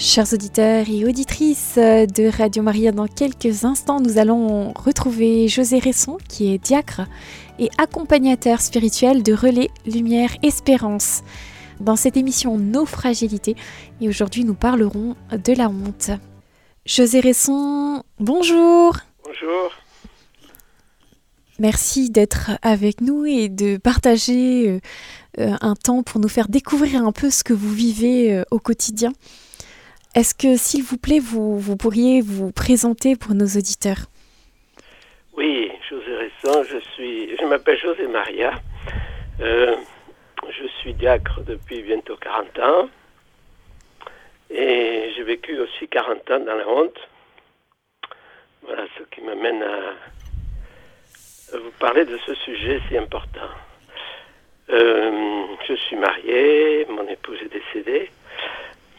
Chers auditeurs et auditrices de Radio Maria, dans quelques instants, nous allons retrouver José Resson, qui est diacre et accompagnateur spirituel de Relais Lumière Espérance, dans cette émission Nos fragilités. Et aujourd'hui, nous parlerons de la honte. José Resson, bonjour. Bonjour. Merci d'être avec nous et de partager euh, euh, un temps pour nous faire découvrir un peu ce que vous vivez euh, au quotidien. Est-ce que, s'il vous plaît, vous, vous, pourriez vous présenter pour nos auditeurs? Oui, José Resson, je suis, je m'appelle José Maria. Euh, je suis diacre depuis bientôt 40 ans. Et j'ai vécu aussi 40 ans dans la honte. Voilà ce qui m'amène à, vous parler de ce sujet si important. Euh, je suis marié, mon épouse est décédée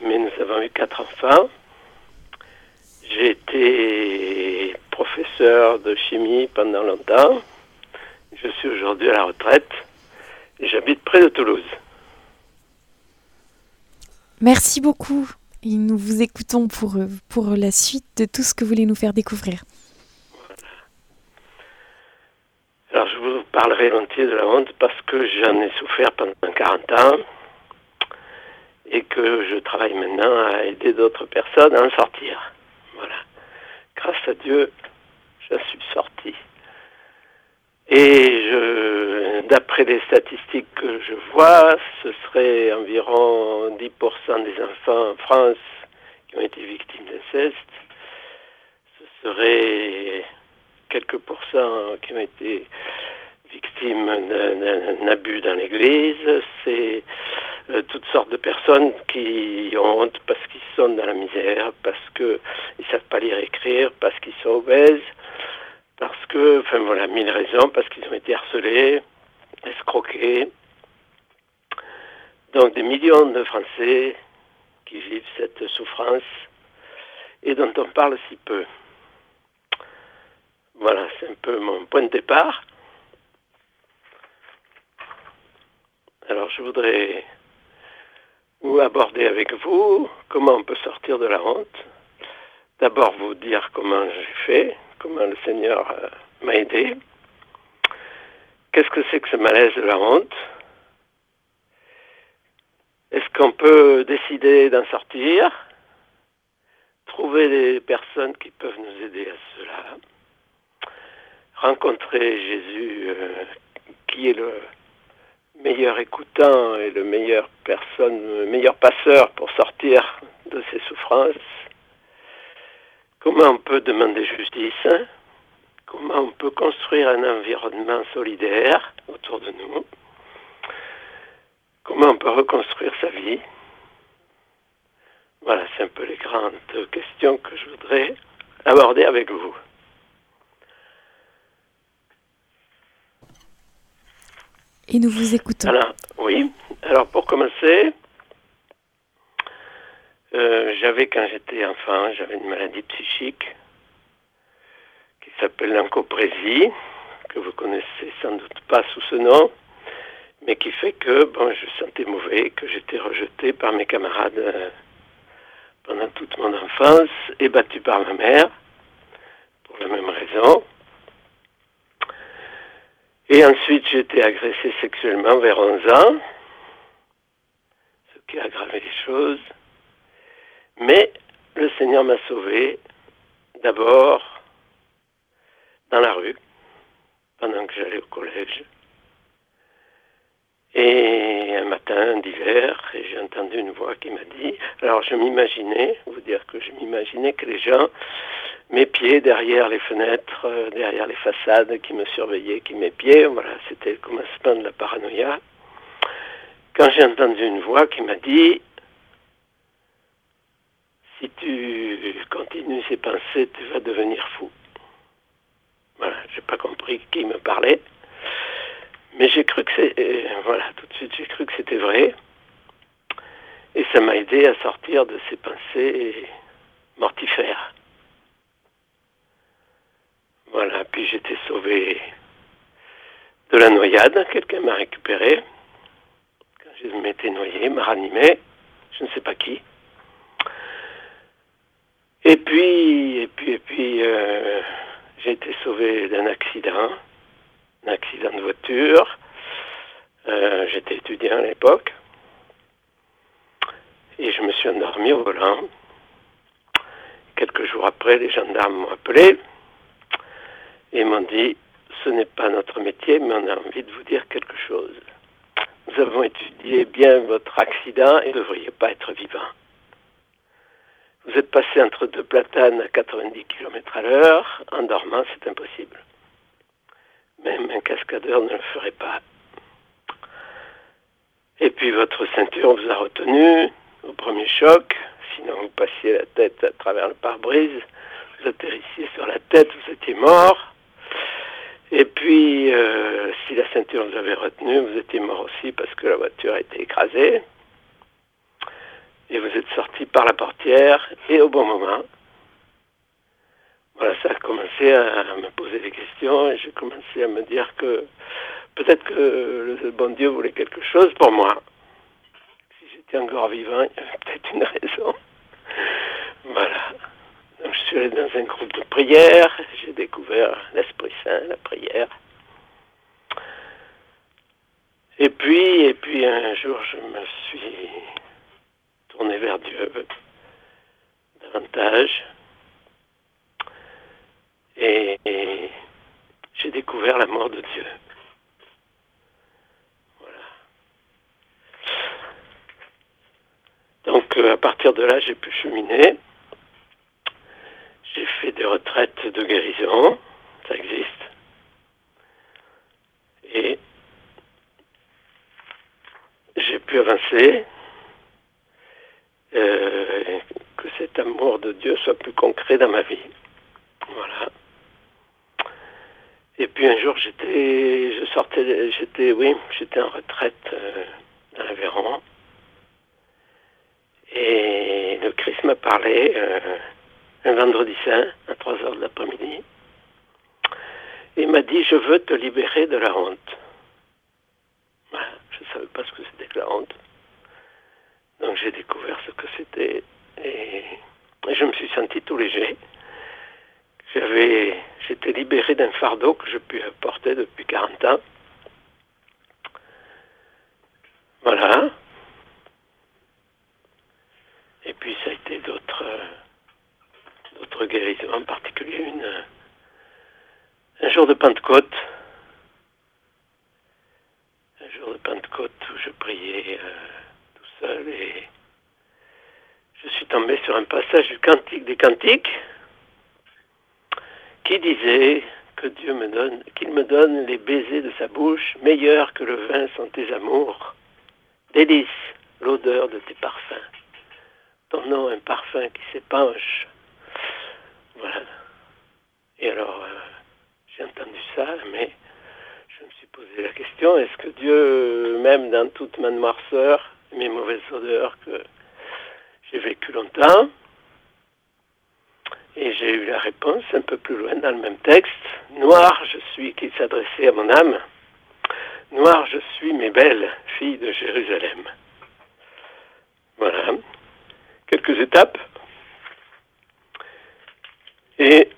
mais nous avons eu quatre enfants. J'ai été professeur de chimie pendant longtemps. Je suis aujourd'hui à la retraite et j'habite près de Toulouse. Merci beaucoup. Et nous vous écoutons pour, pour la suite de tout ce que vous voulez nous faire découvrir. Alors je vous parlerai entier de la honte parce que j'en ai souffert pendant 40 ans et que je travaille maintenant à aider d'autres personnes à en sortir. Voilà. Grâce à Dieu, je suis sorti. Et je, d'après les statistiques que je vois, ce serait environ 10% des enfants en France qui ont été victimes d'inceste. Ce serait quelques pourcents qui ont été victimes d'un abus dans l'Église. C'est euh, toutes sortes de personnes qui ont honte parce qu'ils sont dans la misère, parce qu'ils ne savent pas lire et écrire, parce qu'ils sont obèses, parce que, enfin voilà, mille raisons, parce qu'ils ont été harcelés, escroqués. Donc des millions de Français qui vivent cette souffrance et dont on parle si peu. Voilà, c'est un peu mon point de départ. Alors je voudrais ou aborder avec vous comment on peut sortir de la honte. D'abord vous dire comment j'ai fait, comment le Seigneur euh, m'a aidé. Qu'est-ce que c'est que ce malaise de la honte? Est-ce qu'on peut décider d'en sortir? Trouver des personnes qui peuvent nous aider à cela? Rencontrer Jésus euh, qui est le, meilleur écoutant et le meilleur personne, le meilleur passeur pour sortir de ses souffrances. Comment on peut demander justice hein? Comment on peut construire un environnement solidaire autour de nous? Comment on peut reconstruire sa vie? Voilà, c'est un peu les grandes questions que je voudrais aborder avec vous. Et nous vous écoutons. Alors, oui. Alors, pour commencer, euh, j'avais, quand j'étais enfant, j'avais une maladie psychique qui s'appelle l'encoprésie, que vous connaissez sans doute pas sous ce nom, mais qui fait que bon, je sentais mauvais, que j'étais rejeté par mes camarades euh, pendant toute mon enfance et battu par ma mère, pour la même raison. Et ensuite, j'ai été agressé sexuellement vers 11 ans, ce qui a aggravé les choses. Mais le Seigneur m'a sauvé d'abord dans la rue, pendant que j'allais au collège. Et un matin d'hiver, j'ai entendu une voix qui m'a dit, alors je m'imaginais, vous dire que je m'imaginais que les gens mes pieds derrière les fenêtres, euh, derrière les façades qui me surveillaient, qui m'épiaient. Voilà, c'était le commencement de la paranoïa. Quand j'ai entendu une voix qui m'a dit Si tu continues ces pensées, tu vas devenir fou. Voilà, j'ai pas compris qui me parlait. Mais j'ai cru que c'est. Euh, voilà, tout de suite, j'ai cru que c'était vrai. Et ça m'a aidé à sortir de ces pensées mortifères. Voilà, puis j'étais sauvé de la noyade. Quelqu'un m'a récupéré. Quand je m'étais noyé, m'a ranimé. Je ne sais pas qui. Et puis, et puis, et puis, euh, j'ai été sauvé d'un accident, un accident de voiture. Euh, j'étais étudiant à l'époque. Et je me suis endormi au volant. Quelques jours après, les gendarmes m'ont appelé et m'ont dit ce n'est pas notre métier, mais on a envie de vous dire quelque chose. Nous avons étudié bien votre accident et ne devriez pas être vivant. Vous êtes passé entre deux platanes à 90 km à l'heure. En dormant, c'est impossible. Même un cascadeur ne le ferait pas. Et puis votre ceinture vous a retenu au premier choc. Sinon, vous passiez la tête à travers le pare-brise. Vous atterrissiez sur la tête, vous étiez mort. Et puis, euh, si la ceinture vous avait retenu, vous étiez mort aussi parce que la voiture a été écrasée. Et vous êtes sorti par la portière et au bon moment. Voilà, ça a commencé à me poser des questions et j'ai commencé à me dire que peut-être que le bon Dieu voulait quelque chose pour moi. Si j'étais encore vivant, il y avait peut-être une raison. Voilà. Donc je suis allé dans un groupe de prière, j'ai découvert l'Esprit Saint, la prière. Et puis, et puis un jour, je me suis tourné vers Dieu davantage. Et, et découvert l'amour de Dieu. Voilà. Donc euh, à partir de là, j'ai pu cheminer. J'ai fait des retraites de guérison, ça existe. Et j'ai pu avancer, euh, que cet amour de Dieu soit plus concret dans ma vie. Voilà. Et puis un jour, j'étais, je sortais, j'étais, oui, j'étais en retraite euh, dans l'Aveyron. Et le Christ m'a parlé. Euh, un vendredi saint, à 3 heures de l'après-midi. Il m'a dit, je veux te libérer de la honte. je ne savais pas ce que c'était que la honte. Donc j'ai découvert ce que c'était et, je me suis senti tout léger. J'avais, j'étais libéré d'un fardeau que je porter depuis 40 ans. Voilà. Et puis ça a été d'autres d'autres guérisons, en particulier une, un jour de Pentecôte, un jour de Pentecôte où je priais euh, tout seul et je suis tombé sur un passage du Cantique des Cantiques qui disait que Dieu me donne, qu'il me donne les baisers de sa bouche, meilleurs que le vin sont tes amours, délice, l'odeur de tes parfums. Ton nom, un parfum qui s'épanche voilà. Et alors, euh, j'ai entendu ça, mais je me suis posé la question, est-ce que Dieu, même dans toute ma noirceur, mes mauvaises odeurs que j'ai vécu longtemps, et j'ai eu la réponse un peu plus loin dans le même texte, Noir je suis, qui s'adressait à mon âme, Noir je suis, mes belles filles de Jérusalem. Voilà. Quelques étapes. Et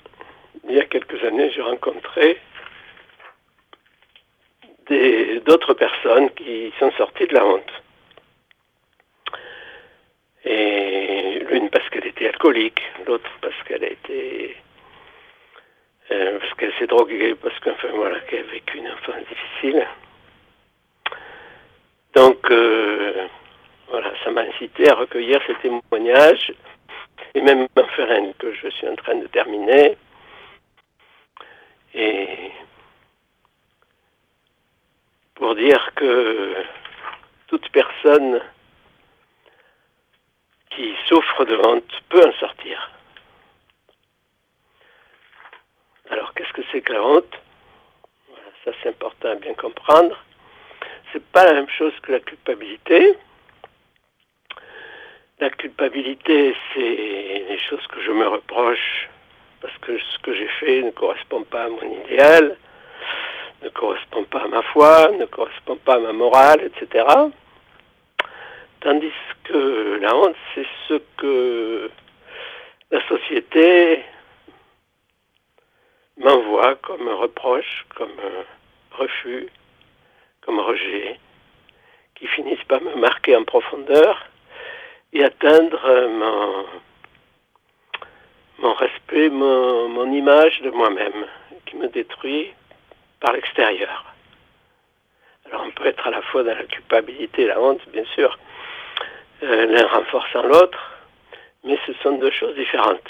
il y a quelques années, j'ai rencontré d'autres personnes qui sont sorties de la honte. Et l'une parce qu'elle était alcoolique, l'autre parce qu'elle a été euh, parce qu'elle s'est droguée, parce qu'enfin voilà, qu'elle a vécu une enfance difficile. Donc euh, voilà, ça m'a incité à recueillir ces témoignages et même un que je suis en train de terminer. Et pour dire que toute personne qui souffre de honte peut en sortir. Alors qu'est-ce que c'est que la honte Ça c'est important à bien comprendre. C'est pas la même chose que la culpabilité. La culpabilité, c'est les choses que je me reproche parce que ce que j'ai fait ne correspond pas à mon idéal, ne correspond pas à ma foi, ne correspond pas à ma morale, etc. Tandis que la honte, c'est ce que la société m'envoie comme reproche, comme refus, comme rejet, qui finissent par me marquer en profondeur et atteindre mon, mon respect, mon, mon image de moi-même, qui me détruit par l'extérieur. Alors on peut être à la fois dans la culpabilité et la honte, bien sûr, euh, l'un renforçant l'autre, mais ce sont deux choses différentes.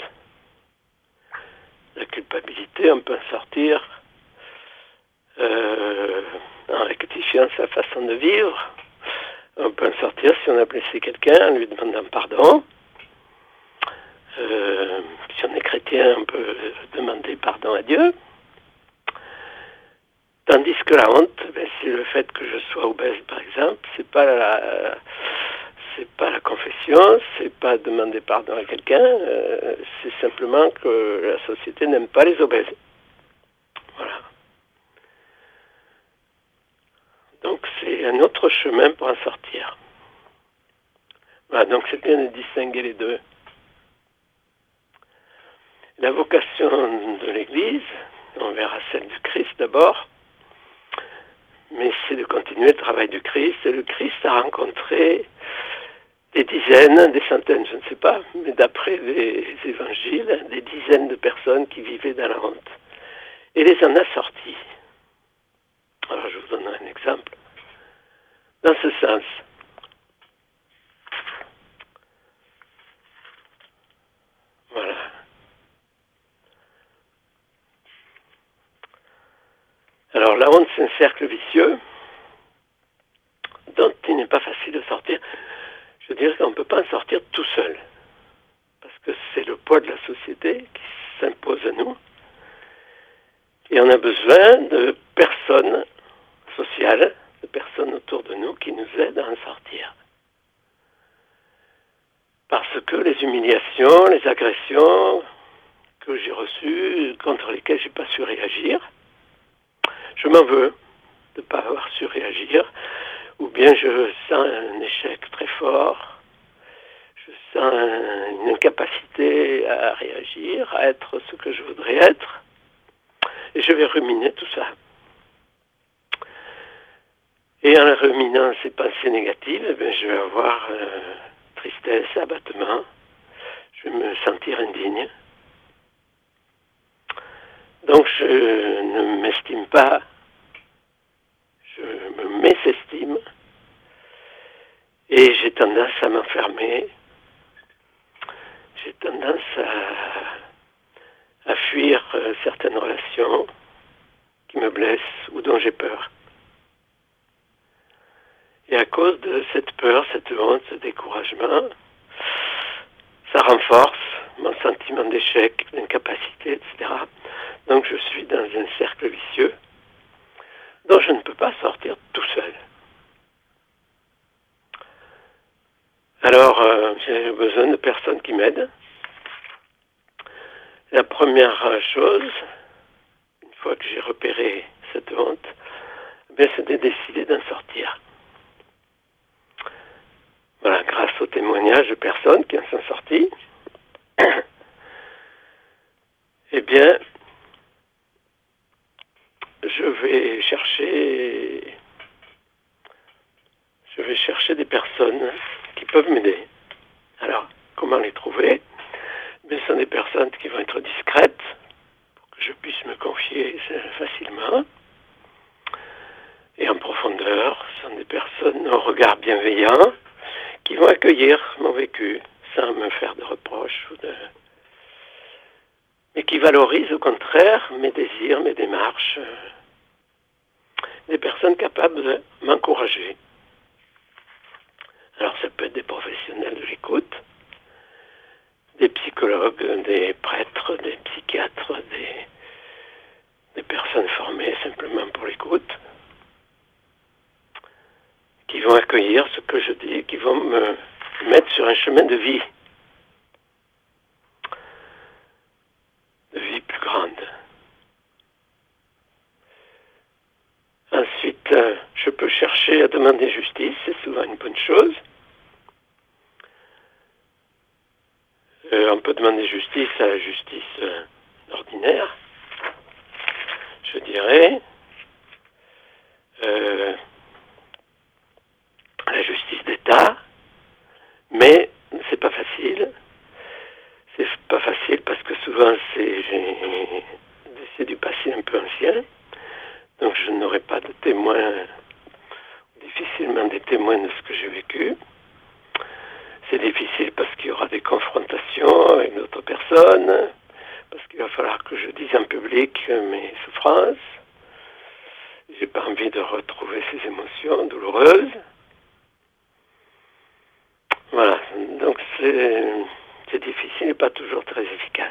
La culpabilité, on peut en sortir euh, en rectifiant sa façon de vivre. On peut en sortir si on a blessé quelqu'un en lui demandant pardon. Euh, si on est chrétien, on peut demander pardon à Dieu. Tandis que la honte, ben, c'est le fait que je sois obèse, par exemple. C'est pas la, c'est pas la confession, c'est pas demander pardon à quelqu'un. Euh, c'est simplement que la société n'aime pas les obèses. Voilà. Donc c'est un autre chemin pour en sortir. Voilà, donc c'est bien de distinguer les deux. La vocation de l'Église, on verra celle du Christ d'abord, mais c'est de continuer le travail du Christ. Et le Christ a rencontré des dizaines, des centaines, je ne sais pas, mais d'après les évangiles, des dizaines de personnes qui vivaient dans la honte. Et les en a sortis. Alors je vous donne un exemple. Dans ce sens, voilà. Alors la honte, c'est un cercle vicieux dont il n'est pas facile de sortir. Je veux dire qu'on ne peut pas en sortir tout seul. Parce que c'est le poids de la société qui s'impose nous. Et on a besoin de personnes sociales, de personnes autour de nous qui nous aident à en sortir. Parce que les humiliations, les agressions que j'ai reçues, contre lesquelles je n'ai pas su réagir, je m'en veux de ne pas avoir su réagir, ou bien je sens un échec très fort, une incapacité à réagir, à être ce que je voudrais être, et je vais ruminer tout ça. Et en ruminant ces pensées négatives, eh je vais avoir euh, tristesse, abattement, je vais me sentir indigne. Donc je ne m'estime pas, je me mésestime. Et j'ai tendance à m'enfermer, j'ai tendance à, à fuir euh, certaines relations qui me blessent ou dont j'ai peur. Et à cause de cette peur, cette honte, ce découragement, ça renforce mon sentiment d'échec, d'incapacité, etc. Donc je suis dans un cercle vicieux dont je ne peux pas sortir tout seul. Alors euh, j'ai besoin de personnes qui m'aident. La première chose, une fois que j'ai repéré cette honte, eh c'est de décider d'en sortir. Voilà, grâce au témoignage de personnes qui en sont sorties, eh bien, je vais chercher je vais chercher des personnes peuvent m'aider. Alors, comment les trouver? Mais Ce sont des personnes qui vont être discrètes pour que je puisse me confier facilement et en profondeur. Ce sont des personnes au regard bienveillant qui vont accueillir mon vécu sans me faire de reproches ou de mais qui valorisent au contraire mes désirs, mes démarches, des personnes capables de m'encourager. Alors ça peut être des professionnels de l'écoute, des psychologues, des prêtres, des psychiatres, des, personnes formées simplement pour l'écoute, qui vont accueillir ce que je dis, qui vont me mettre sur un chemin de vie. De vie plus grande. Ensuite, euh, je peux chercher à demander justice, c'est souvent une bonne chose. Euh, peut demander justice à la justice euh, ordinaire, je dirais. Euh, la justice d'État, mais c'est pas facile. C'est pas facile parce que souvent c'est du passé un peu ancien, donc je n'aurai pas de témoins, difficilement des témoins de ce que j'ai vécu. C'est difficile parce qu'il y aura des confrontations avec d'autres personnes, parce qu'il va falloir que je dise en public mes souffrances. J'ai pas envie de retrouver ces émotions douloureuses. Voilà, donc c'est difficile et pas toujours très efficace.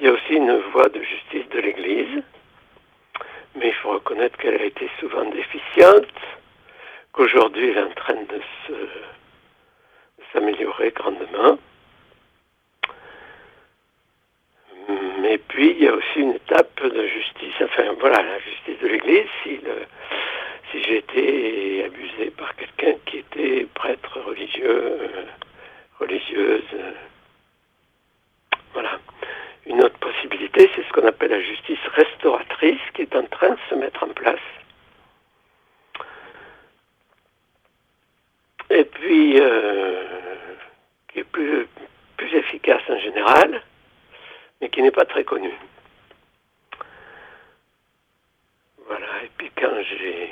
Il y a aussi une voie de justice de l'Église, mais il faut reconnaître qu'elle a été souvent déficiente, qu'aujourd'hui elle est en train de s'améliorer grandement. Mais puis il y a aussi une étape de justice, enfin voilà, la justice de l'Église, si j'ai été abusé par quelqu'un qui était prêtre religieux, religieuse. Voilà. Une autre possibilité, c'est ce qu'on appelle la justice restauratrice qui est en train de se mettre en place. Et puis, euh, qui est plus, efficace en général, mais qui n'est pas très connue. Voilà, et puis quand j'ai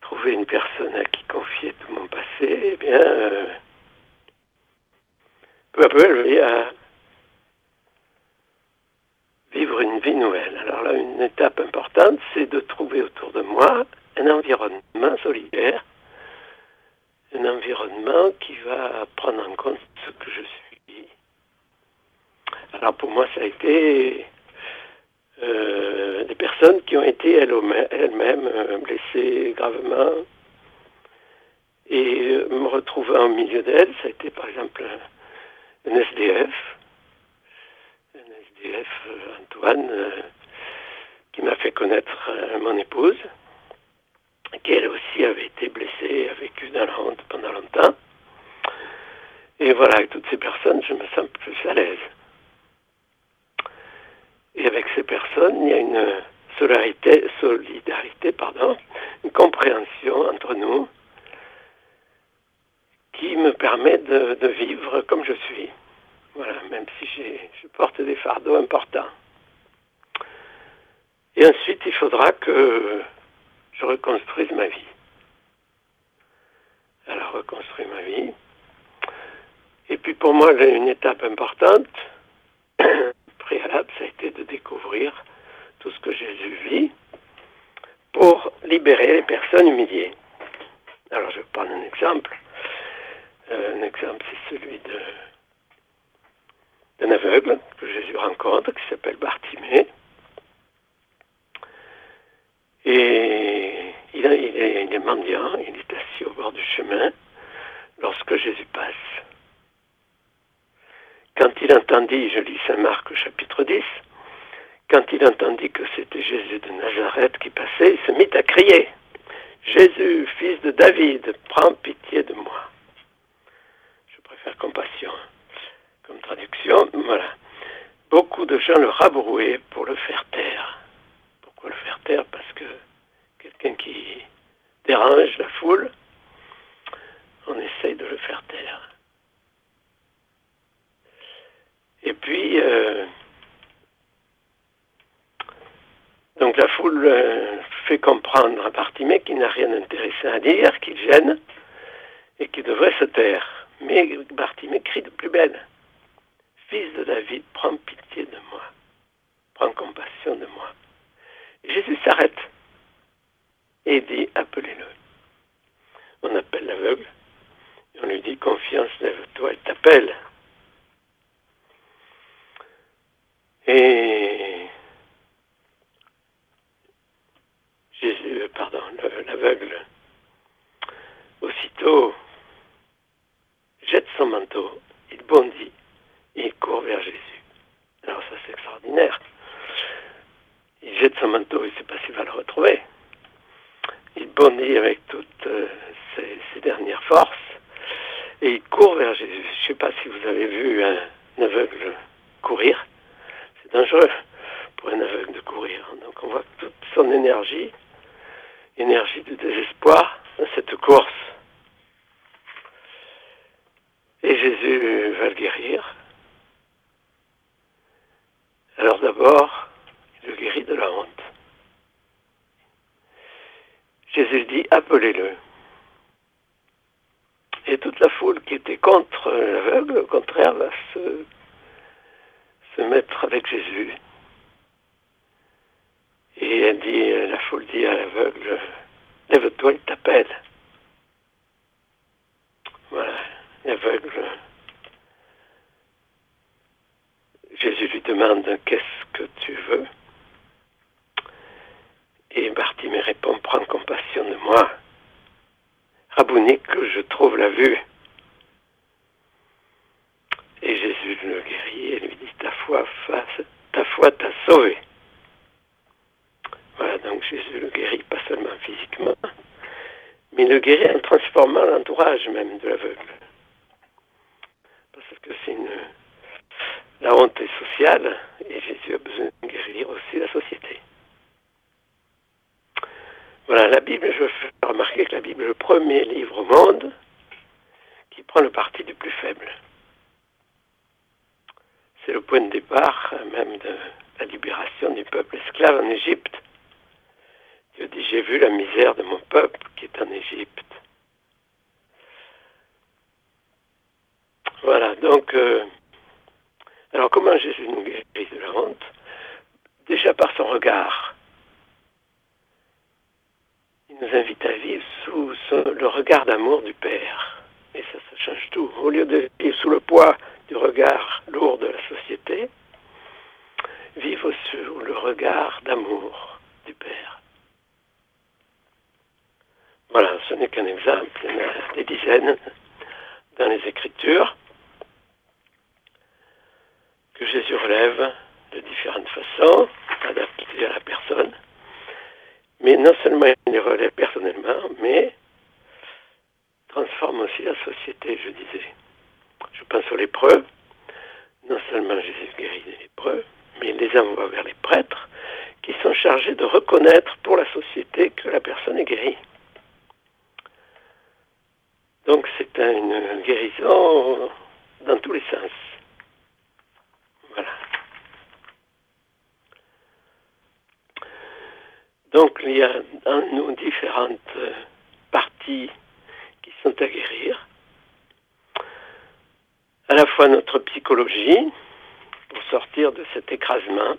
trouver une personne à qui confier tout mon passé, eh bien, euh, peu à peu, elle à vivre une vie nouvelle. Alors là, une étape importante, c'est de trouver autour de moi un environnement solidaire, un environnement qui va prendre en compte ce que je suis. Alors pour moi, ça a été euh, des personnes qui ont été elles-mêmes euh, blessées gravement. Et euh, me retrouver au milieu d'elles, ça a été par exemple un, SDF, SDF Antoine, qui m'a fait connaître mon épouse, qui elle aussi avait été blessée, a vécu dans la honte pendant longtemps. Et voilà, avec toutes ces personnes, je me sens plus à l'aise. Et avec ces personnes, il y a une solidarité, solidarité pardon, une compréhension entre nous qui me permet de, vivre comme je suis. Voilà, même si je porte des fardeaux importants. Et ensuite, il faudra que je reconstruise ma vie. Alors, reconstruire ma vie. Et puis pour moi, une étape importante, préalable, ça a été de découvrir tout ce que Jésus vit pour libérer les personnes humiliées. Alors je vais prendre un exemple. Euh, un exemple, c'est celui de que Jésus rencontre, qui s'appelle Bartimée. Et il, est, mendiant, il est assis au bord du chemin lorsque Jésus passe. Quand il entendit, je lis Saint Marc chapitre 10, quand il entendit que c'était Jésus de Nazareth qui passait, il se mit à crier, Jésus, fils de David, prends pitié de moi. Je préfère compassion comme traduction. Voilà. Beaucoup de gens le rabrouaient pour le faire taire. Pourquoi le faire taire? Parce que quelqu'un qui dérange la foule, on essaye de le faire taire. Et puis, euh, donc la foule euh, fait comprendre à Bartimée qu'il n'a rien d'intéressant à dire, qu'il gêne et qu'il devrait se taire. Mais Bartimée crie de plus belle. Fils de David, prends pitié de moi. Prends compassion de moi. Jésus s'arrête et dit, appelez-le. On appelle l'aveugle et on lui dit, confiance, lève-toi, il t'appelle. Et Jésus, euh, pardon, l'aveugle, aussitôt jette son manteau, il bondit et il court vers Jésus. Alors ça c'est extraordinaire. Il jette son manteau, il ne sait pas s'il va le retrouver. Il bondit avec toutes euh, ses, dernières forces Et il court vers Jésus. Je ne sais pas si vous avez vu un aveugle courir. C'est dangereux pour un aveugle de courir. Donc on voit toute son énergie, énergie de désespoir dans cette course. Et Jésus va le guérir. Alors d'abord, il le guérit de la honte. Jésus dit, appelez-le. Et toute la foule qui était contre l'aveugle, au contraire, va se, se mettre avec Jésus. Et elle dit, la foule dit à l'aveugle, lève-toi, il t'appelle. Voilà, l'aveugle. Jésus lui demande, qu'est-ce que tu veux Et Bartimée répond, prends compassion de moi. Rabouni, que je trouve la vue. Et Jésus le guérit et lui dit, ta foi, ta foi t'a sauvé. Voilà, donc Jésus le guérit pas seulement physiquement, mais le guérit en transformant l'entourage même de l'aveugle. Parce que c'est une... La honte est sociale et Jésus a besoin de guérir aussi la société. Voilà, la Bible, je fais remarquer que la Bible est le premier livre au monde qui prend le parti du plus faible. C'est le point de départ même de la libération du peuple esclave en Égypte. Dieu dit, j'ai vu la misère de mon peuple qui est en Égypte. Voilà, donc, euh, alors comment Jésus nous guérit de la honte? Déjà par son regard. Nous invite à vivre sous le regard d'amour du Père. Et ça, ça change tout. Au lieu de vivre sous le poids du regard lourd de la société, vivre sous le regard d'amour du Père. Voilà, ce n'est qu'un exemple, il y en a des dizaines dans les Écritures que Jésus relève de différentes façons, adaptées à la personne. Mais non seulement il les relève personnellement, mais transforme aussi la société, je disais. Je pense aux lépreux. Non seulement Jésus guérit les lépreux, mais il les envoie vers les prêtres qui sont chargés de reconnaître pour la société que la personne est guérie. Donc c'est une guérison dans tous les sens. Voilà. Donc il y a en nous différentes parties qui sont à guérir. À la fois notre psychologie, pour sortir de cet écrasement,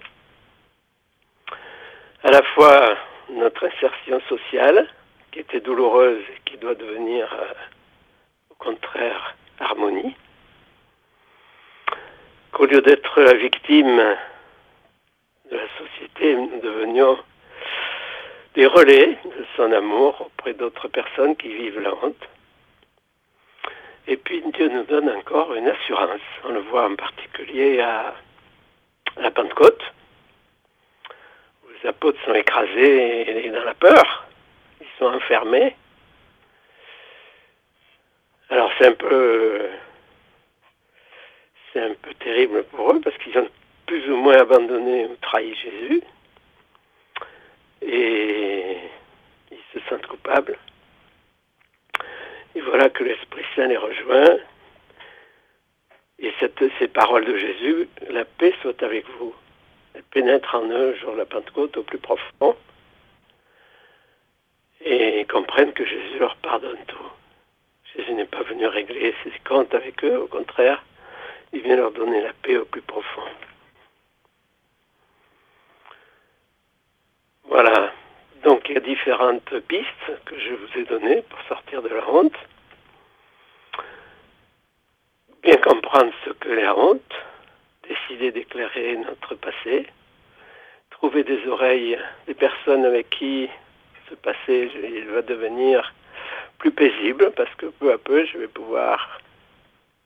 à la fois notre insertion sociale, qui était douloureuse et qui doit devenir euh, au contraire harmonie, qu'au lieu d'être la victime de la société, nous devenions des relais de son amour auprès d'autres personnes qui vivent la honte. Et puis Dieu nous donne encore une assurance. On le voit en particulier à, la Pentecôte, où les apôtres sont écrasés dans la peur. Ils sont enfermés. Alors c'est un peu terrible pour eux parce qu'ils ont plus ou moins abandonné ou trahi Jésus. Et ils se sentent coupables. Et voilà que l'Esprit Saint les rejoint. Et cette, ces paroles de Jésus, la paix soit avec vous. Elle pénètre en eux, jour de la Pentecôte, au plus profond. Et comprennent que Jésus leur pardonne tout. Jésus n'est pas venu régler ses comptes avec eux, au contraire, il vient leur donner la paix au plus profond. Voilà. Donc il y a différentes pistes que je vous ai données pour sortir de la honte. Bien comprendre ce que la honte, décider d'éclairer notre passé, trouver des oreilles des personnes avec qui ce passé va devenir plus paisible parce que peu à peu je vais pouvoir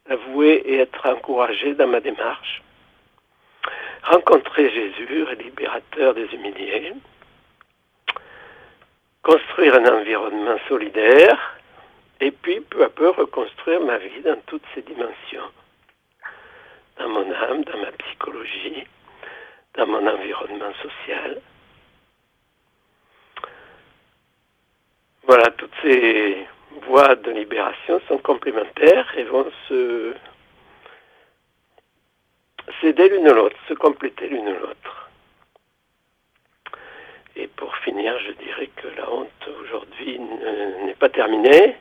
avouer et être encouragé dans ma démarche. Rencontrer Jésus, libérateur des humiliés, construire un environnement solidaire et puis peu à peu reconstruire ma vie dans toutes ses dimensions, dans mon âme, dans ma psychologie, dans mon environnement social. Voilà, toutes ces voies de libération sont complémentaires et vont se s'aider l'une l'autre, se compléter l'une l'autre. Et pour finir, je dirais que la honte aujourd'hui n'est pas terminée.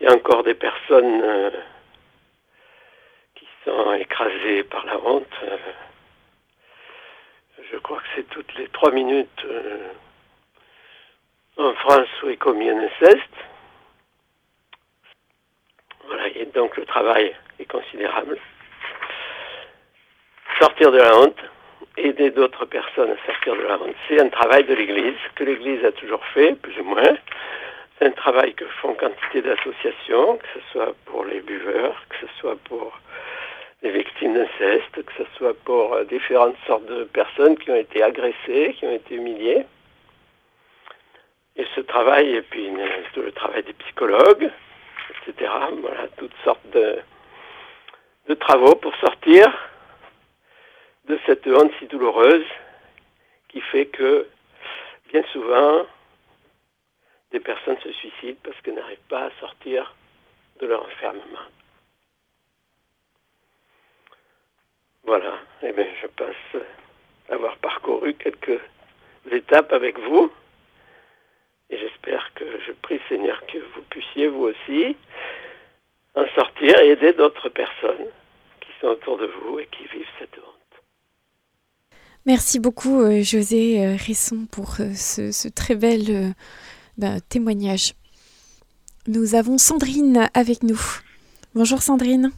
Il y a encore des personnes euh, qui sont écrasées par la honte. Euh, je crois que c'est toutes les trois minutes euh, en France où est commis un inceste. Voilà, et donc le travail est considérable. Sortir de la honte, aider d'autres personnes à sortir de la honte, c'est un travail de l'Église, que l'Église a toujours fait, plus ou moins. C'est un travail que font quantité d'associations, que ce soit pour les buveurs, que ce soit pour les victimes d'inceste, que ce soit pour euh, différentes sortes de personnes qui ont été agressées, qui ont été humiliées. Et ce travail, et puis le travail des psychologues, etc., voilà, toutes sortes de travaux pour sortir de cette honte si douloureuse qui fait que, bien souvent, des personnes se suicident parce qu'elles n'arrivent pas à sortir de leur enfermement. Voilà, eh bien, je pense avoir parcouru quelques étapes avec vous. Et j'espère que je prie Seigneur que vous puissiez vous aussi en sortir et aider d'autres personnes qui sont autour de vous et qui vivent cette honte. Merci beaucoup euh, José euh, Risson pour euh, ce, très bel ben, témoignage. Nous avons Sandrine avec nous. Bonjour Sandrine.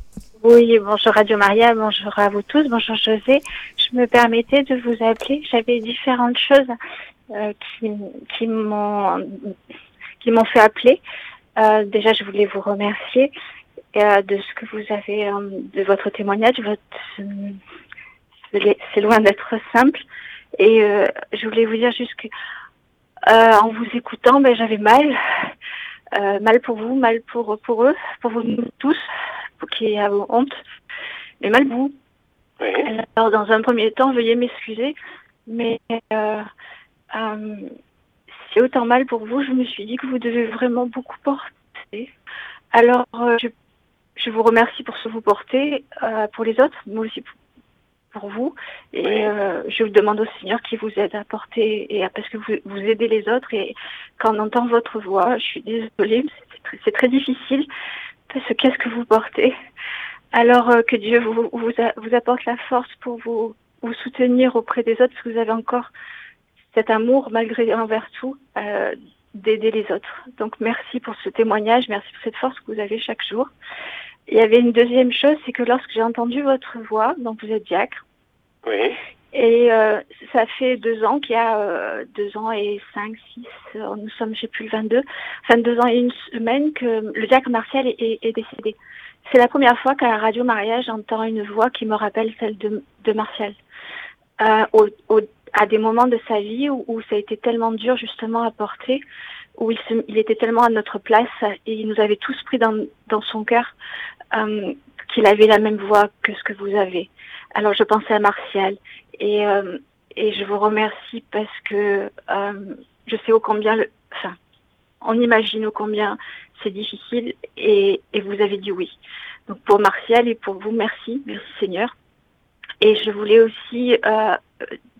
Oui, bonjour Radio Maria, bonjour à vous tous, bonjour José. Je me permettais de vous appeler. J'avais différentes choses qui, qui m'ont fait appeler. Déjà, je voulais vous remercier de ce que vous avez, de votre témoignage. Votre, c'est loin d'être simple. Et euh, je voulais vous dire juste que en vous écoutant, ben, j'avais mal. mal pour vous, mal pour, pour eux, pour vous tous, pour qui avez honte, mais mal pour vous. Oui. Alors, dans un premier temps, veuillez m'excuser, mais euh, euh, c'est autant mal pour vous. Je me suis dit que vous devez vraiment beaucoup porter. Alors, euh, je, je, vous remercie pour ce que vous portez euh, pour les autres, mais aussi pour, pour vous. Et euh, je vous demande au Seigneur qui vous aide à porter, et à- parce que vous, vous aidez les autres. Et quand on entend votre voix, je suis désolée, c'est très, difficile, parce que qu'est-ce que vous portez? Alors euh, que Dieu vous, vous, a- vous apporte la force pour vous, vous soutenir auprès des autres, parce que vous avez encore cet amour, malgré envers tout, euh, d'aider les autres. Donc merci pour ce témoignage, merci pour cette force que vous avez chaque jour. Il y avait une deuxième chose, c'est que lorsque j'ai entendu votre voix, donc vous êtes diacre, Oui, et euh, ça fait deux ans qu'il y a euh, deux ans et cinq, six, euh, nous sommes, je sais plus, le 22, enfin deux ans et une semaine que le diacre Martial est, est- est décédé. C'est la première fois qu'à la radio Maria, j'entends une voix qui me rappelle celle de, de Martial. Au, au- à des moments de sa vie où, où ça a été tellement dur justement à porter, où il, était tellement à notre place et il nous avait tous pris dans, son cœur euh, qu'il avait la même voix que ce que vous avez. Alors je pensais à Martial et, euh, je vous remercie parce que euh, je sais au combien, enfin, on imagine au combien c'est difficile et, vous avez dit oui. Donc pour Martial et pour vous, merci, merci Seigneur. Et je voulais aussi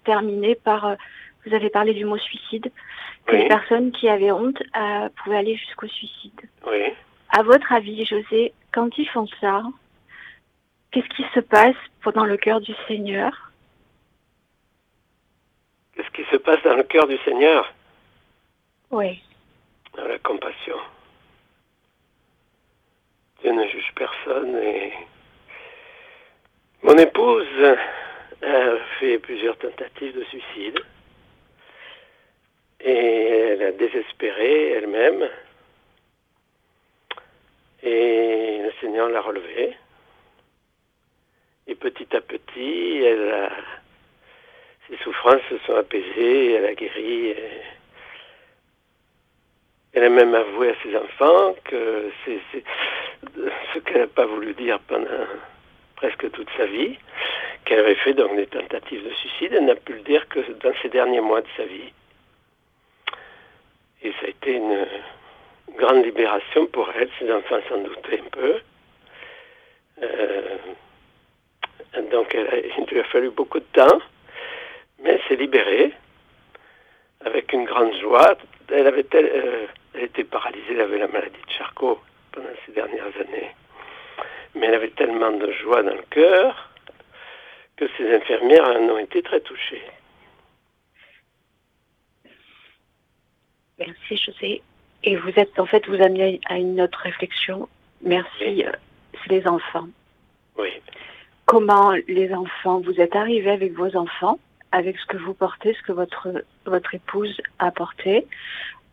terminer par, vous avez parlé du mot suicide, que Oui. les personnes qui avaient honte euh, pouvaient aller jusqu'au suicide. oui. À votre avis, José, quand ils font ça, qu'est-ce qui se passe dans le cœur du Seigneur? Qu'est-ce qui se passe dans le cœur du Seigneur? Oui, Dans la compassion. Dieu ne juge personne et mon épouse a fait plusieurs tentatives de suicide et elle a désespéré elle-même et le Seigneur l'a relevée et petit à petit elle a ses souffrances se sont apaisées, elle a guéri et, Elle a même avoué à ses enfants que c'est ce qu'elle n'a pas voulu dire pendant presque toute sa vie, qu'elle avait fait donc des tentatives de suicide. Elle n'a pu le dire que dans ces derniers mois de sa vie. Et ça a été une grande libération pour elle. Ses enfants s'en doutaient un peu. Euh, donc il lui a fallu beaucoup de temps, mais elle s'est libérée avec une grande joie. Elle avait euh, elle était paralysée, elle avait la maladie de Charcot pendant ces dernières années. Mais elle avait tellement de joie dans le cœur que ses infirmières en ont été très touchées. Merci José. Et vous êtes en fait vous amenez à une autre réflexion. Merci. Euh, c'est les enfants. Oui. Comment les enfants, vous êtes arrivé avec vos enfants, avec ce que vous portez, ce que votre votre épouse a porté,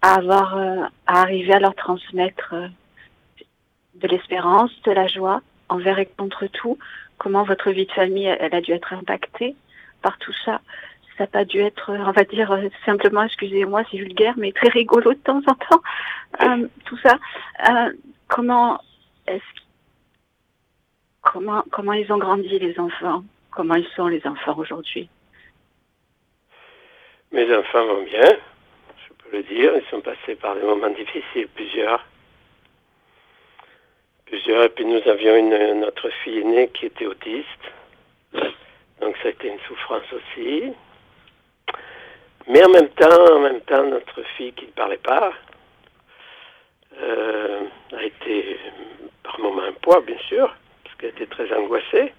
à avoir euh, à arriver à leur transmettre euh, de l'espérance, de la joie envers et contre tout? Comment votre vie de famille, elle a dû être impactée par tout ça? Ça n'a pas dû être, on va dire, simplement, excusez-moi, c'est vulgaire, mais très rigolo de temps en temps, euh, tout ça. Euh, comment est-ce comment comment ils ont grandi les enfants? Comment ils sont les enfants aujourd'hui? Mes enfants vont bien, je peux le dire. Ils sont passés par des moments difficiles, plusieurs. Plusieurs. Et puis nous avions une, notre fille aînée qui était autiste. Donc ça a été une souffrance aussi. Mais en même temps, en même temps, notre fille qui ne parlait pas euh, a été par moments un poids, bien sûr, parce qu'elle était très angoissée.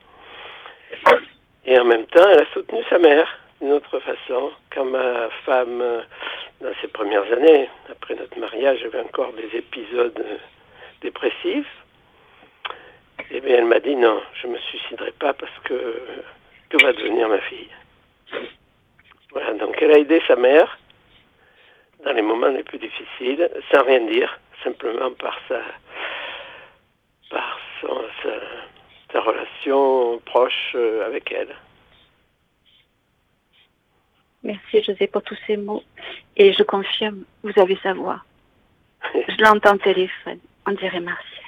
Et en même temps, elle a soutenu sa mère d'une autre façon. Quand ma femme, dans ses premières années, après notre mariage, avait encore des épisodes dépressifs, eh bien, elle m'a dit non, je ne me suiciderai pas parce que que va devenir ma fille voilà, donc elle a aidé sa mère dans les moments les plus difficiles, sans rien dire, simplement par sa, par son, sa, relation proche euh, avec elle. Merci José pour tous ces mots. Et je confirme, vous avez sa voix. je l'entends au téléphone. On dirait Martial.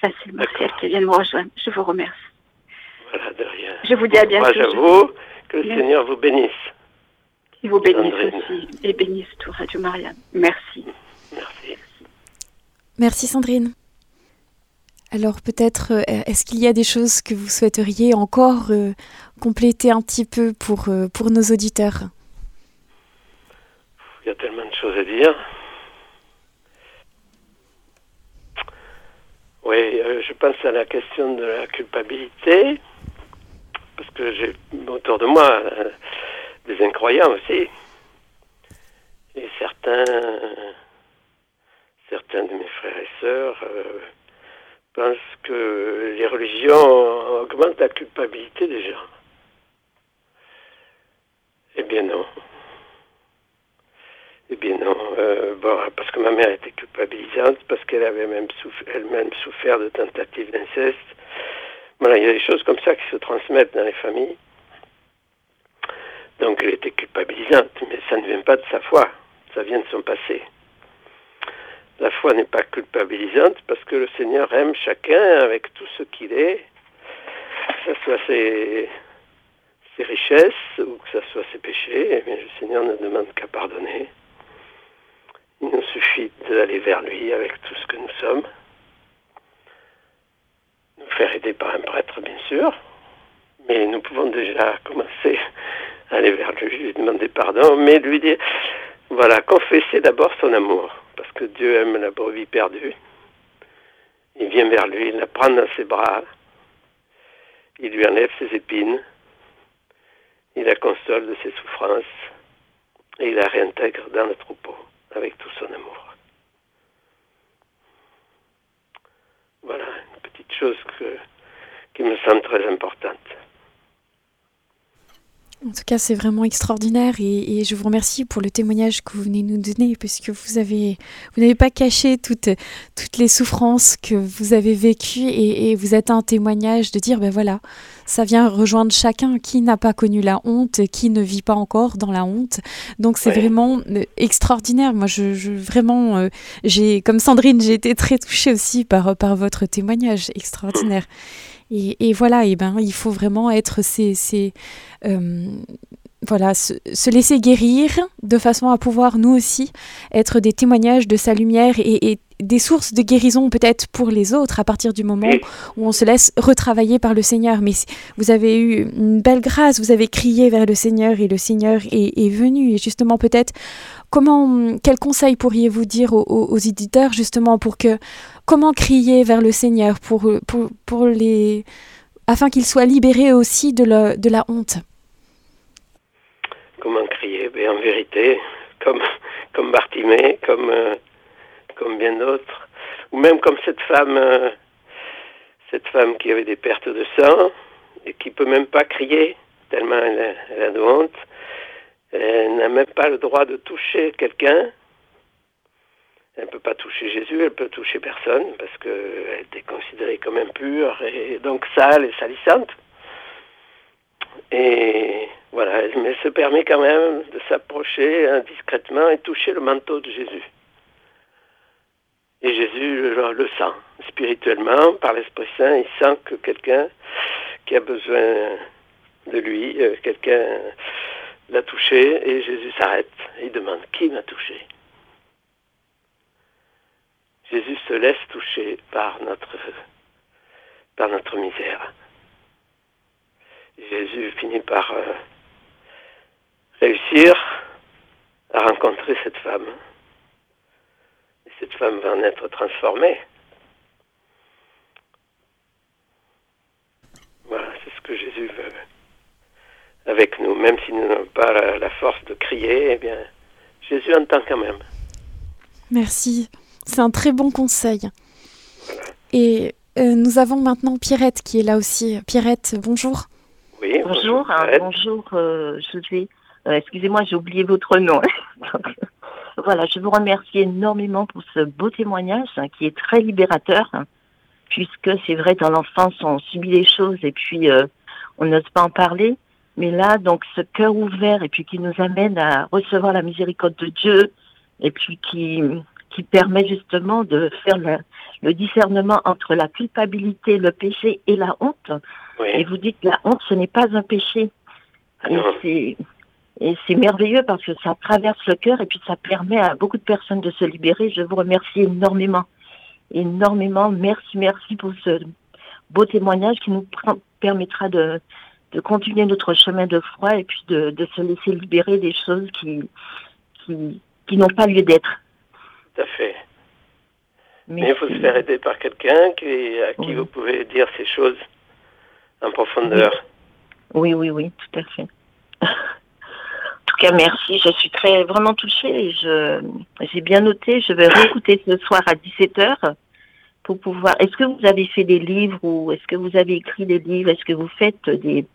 Facile Martial qui vient de me rejoindre. Je vous remercie. Voilà, de rien. Je vous dis à bientôt. Moi, j'avoue que le Seigneur vous bénisse. Il vous bénisse aussi et bénisse tout Radio Marianne. Merci. Merci. Merci Sandrine. Alors peut-être, euh, est-ce qu'il y a des choses que vous souhaiteriez encore euh, compléter un petit peu pour, euh, pour nos auditeurs? Il y a tellement de choses à dire. Oui, je pense à la question de la culpabilité, parce que j'ai autour de moi des incroyants aussi. Et certains, certains de mes frères et sœurs euh, pensent que les religions augmentent la culpabilité des gens. Eh bien non. Eh bien non. Euh, bon, parce que ma mère était culpabilisante, parce qu'elle avait même elle-même souffert de tentatives d'inceste. Voilà, il y a des choses comme ça qui se transmettent dans les familles. Donc elle était culpabilisante, mais ça ne vient pas de sa foi, ça vient de son passé. La foi n'est pas culpabilisante parce que le Seigneur aime chacun avec tout ce qu'il est, que ce soit ses, ses richesses ou que ce soit ses péchés, mais le Seigneur ne demande qu'à pardonner. Il nous suffit d'aller vers lui avec tout ce que nous sommes, nous faire aider par un prêtre, bien sûr, mais nous pouvons déjà commencer aller vers lui, lui demander pardon, mais lui dire, voilà, confesser d'abord son amour, parce que Dieu aime la brebis perdue. Il vient vers lui, il la prend dans ses bras, il lui enlève ses épines, il la console de ses souffrances, et il la réintègre dans le troupeau avec tout son amour. Voilà une petite chose que, qui me semble très importante. En tout cas, c'est vraiment extraordinaire et, je vous remercie pour le témoignage que vous venez nous donner, puisque vous avez, vous n'avez pas caché toutes, toutes les souffrances que vous avez vécues et, vous êtes un témoignage de dire, ben voilà, ça vient rejoindre chacun qui n'a pas connu la honte, qui ne vit pas encore dans la honte. Donc c'est vraiment euh, extraordinaire. Moi, je, je vraiment, euh, j'ai, comme Sandrine, j'ai été très touchée aussi par, par votre témoignage extraordinaire. Et, voilà, et ben, il faut vraiment être ces, ces euh, voilà, se, laisser guérir de façon à pouvoir nous aussi être des témoignages de sa lumière et, des sources de guérison peut-être pour les autres à partir du moment où on se laisse retravailler par le Seigneur. Mais vous avez eu une belle grâce, vous avez crié vers le Seigneur et le Seigneur est, venu. Et justement peut-être quel conseil pourriez-vous dire aux, éditeurs justement pour que comment crier vers le Seigneur pour, pour, les afin qu'ils soient libérés aussi de la, de la honte? Comment crier? Ben, En vérité, comme, comme Bartimée, comme, euh, comme bien d'autres, ou même comme cette femme, euh, cette femme qui avait des pertes de sang et qui peut même pas crier tellement elle, elle a de honte. Elle n'a même pas le droit de toucher quelqu'un elle ne peut pas toucher Jésus, elle peut toucher personne parce qu'elle était considérée comme impure et donc sale et salissante. Et voilà, mais elle se permet quand même de s'approcher indiscrètement et toucher le manteau de Jésus. Et Jésus le, sent spirituellement, par l'Esprit Saint, il sent que quelqu'un qui a besoin de lui, euh, quelqu'un l'a touché et Jésus s'arrête et il demande qui m'a touché? Jésus se laisse toucher par notre, par notre misère. Jésus finit par euh, réussir à rencontrer cette femme. Et cette femme va en être transformée. Voilà, c'est ce que Jésus veut avec nous. Même si nous n'avons pas la, la, force de crier, eh bien, Jésus entend quand même. Merci. C'est un très bon conseil. Et euh, nous avons maintenant Pierrette qui est là aussi. Pierrette, bonjour. Oui, bonjour. Bonjour, euh, euh, excusez-moi, j'ai oublié votre nom. voilà, je vous remercie énormément pour ce beau témoignage hein, qui est très libérateur, hein, puisque c'est vrai, dans l'enfance, on subit les choses et puis on n'ose pas en parler. Mais là, donc, ce cœur ouvert et puis qui nous amène à recevoir la miséricorde de Dieu et puis qui, qui permet justement de faire le, discernement entre la culpabilité, le péché et la honte. Et vous dites que la honte, ce n'est pas un péché. Et c'est, merveilleux parce que ça traverse le cœur et puis ça permet à beaucoup de personnes de se libérer. Je vous remercie énormément. Énormément. Merci, merci pour ce beau témoignage qui nous permettra de, continuer notre chemin de foi et puis de, se laisser libérer des choses qui, qui n'ont pas lieu d'être. Tout à fait. Mais, il faut se faire aider par quelqu'un qui, à qui vous pouvez dire ces choses en profondeur. Oui, oui, oui, tout à fait. en tout cas, merci. Je suis très vraiment touchée. Je, j'ai bien noté. Je vais réécouter ce soir à 17h pour pouvoir. Est-ce que vous avez fait des livres ou est-ce que vous avez écrit des livres? Est-ce que vous faites des.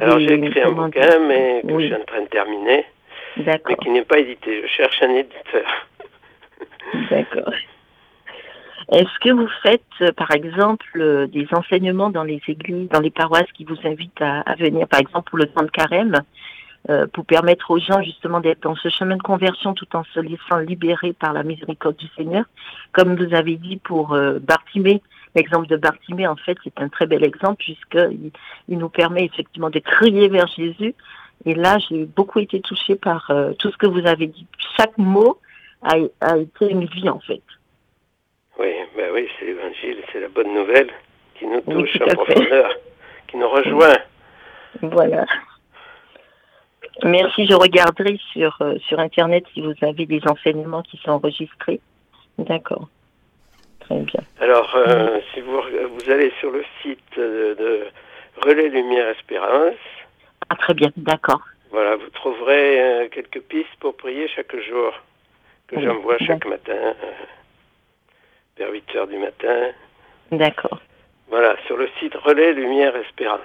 Alors, j'ai écrit un bouquin, mais que je suis en train de terminer. D'accord. Mais qui n'est pas édité. Je cherche un éditeur. D'accord. Est-ce que vous faites, euh, par exemple, euh, des enseignements dans les églises, dans les paroisses qui vous invitent à, venir, par exemple, pour le temps de carême, euh, pour permettre aux gens justement d'être dans ce chemin de conversion tout en se laissant libérer par la miséricorde du Seigneur Comme vous avez dit pour Bartimée, l'exemple de Bartimée, en fait, c'est un très bel exemple puisqu'il il nous permet effectivement de crier vers Jésus. Et là, j'ai beaucoup été touchée par tout ce que vous avez dit. Chaque mot a, été une vie en fait. Oui, ben oui, c'est l'évangile, c'est la bonne nouvelle qui nous touche en profondeur, qui nous rejoint. Voilà. Merci, je regarderai sur, euh, sur Internet si vous avez des enseignements qui sont enregistrés. D'accord. Très bien. Alors, euh, si vous, vous allez sur le site de, Relais Lumière Espérance. Ah, très bien, d'accord. Voilà, vous trouverez euh, quelques pistes pour prier chaque jour que j'envoie chaque matin vers 8 heures du matin. D'accord. Voilà, sur le site Relais Lumière Espérance.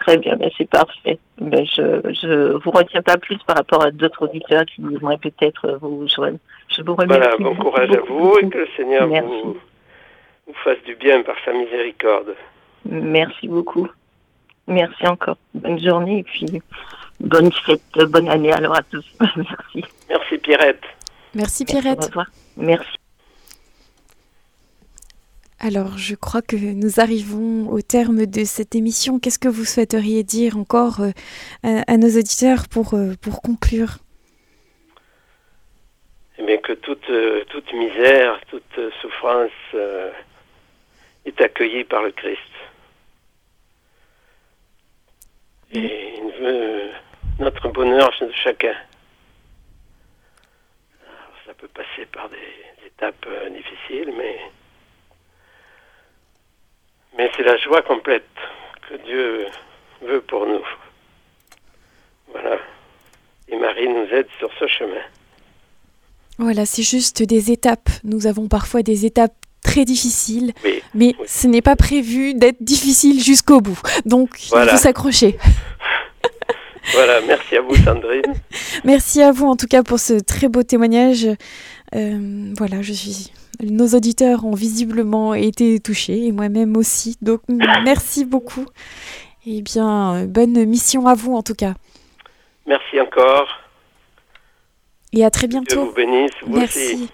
Très bien, ben c'est parfait. Ben je ne vous retiens pas plus par rapport à d'autres auditeurs qui voudraient peut-être vous joindre. Je vous remercie. Voilà, bon courage à vous et que le Seigneur vous, vous fasse du bien par sa miséricorde. Merci beaucoup. Merci encore. Bonne journée et puis bonne fête, bonne année alors à tous. Merci. Merci Pierrette. Merci Pierrette. au revoir. Merci. Alors, je crois que nous arrivons au terme de cette émission. Qu'est-ce que vous souhaiteriez dire encore euh, à, nos auditeurs pour, euh, conclure? Eh bien, que toute, euh, misère, toute souffrance est accueillie par le Christ. Et il veut notre bonheur de chacun. ça peut passer par des étapes difficiles, mais c'est la joie complète que Dieu veut pour nous. Voilà. Et Marie nous aide sur ce chemin. Voilà, c'est juste des étapes. Nous avons parfois des étapes très difficiles, mais ce n'est pas prévu d'être difficile jusqu'au bout. Donc, il faut s'accrocher. voilà, merci à vous Sandrine. merci à vous en tout cas pour ce très beau témoignage. Euh, voilà, je suis nos auditeurs ont visiblement été touchés et moi-même aussi. Donc merci beaucoup. Eh bien, bonne mission à vous en tout cas. Merci encore. Et à très bientôt. Dieu vous bénisse, vous merci. aussi.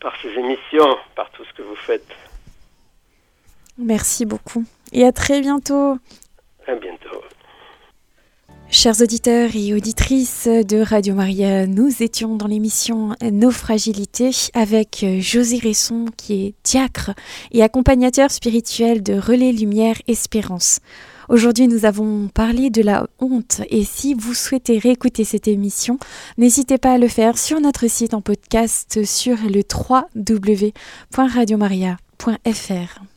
Par ces émissions, par tout ce que vous faites. Merci beaucoup. Et à très bientôt. À bientôt. Chers auditeurs et auditrices de Radio Maria, nous étions dans l'émission Nos fragilités avec José Resson qui est diacre et accompagnateur spirituel de Relais Lumière Espérance. Aujourd'hui, nous avons parlé de la honte et si vous souhaitez réécouter cette émission, n'hésitez pas à le faire sur notre site en podcast sur le www.radiomaria.fr.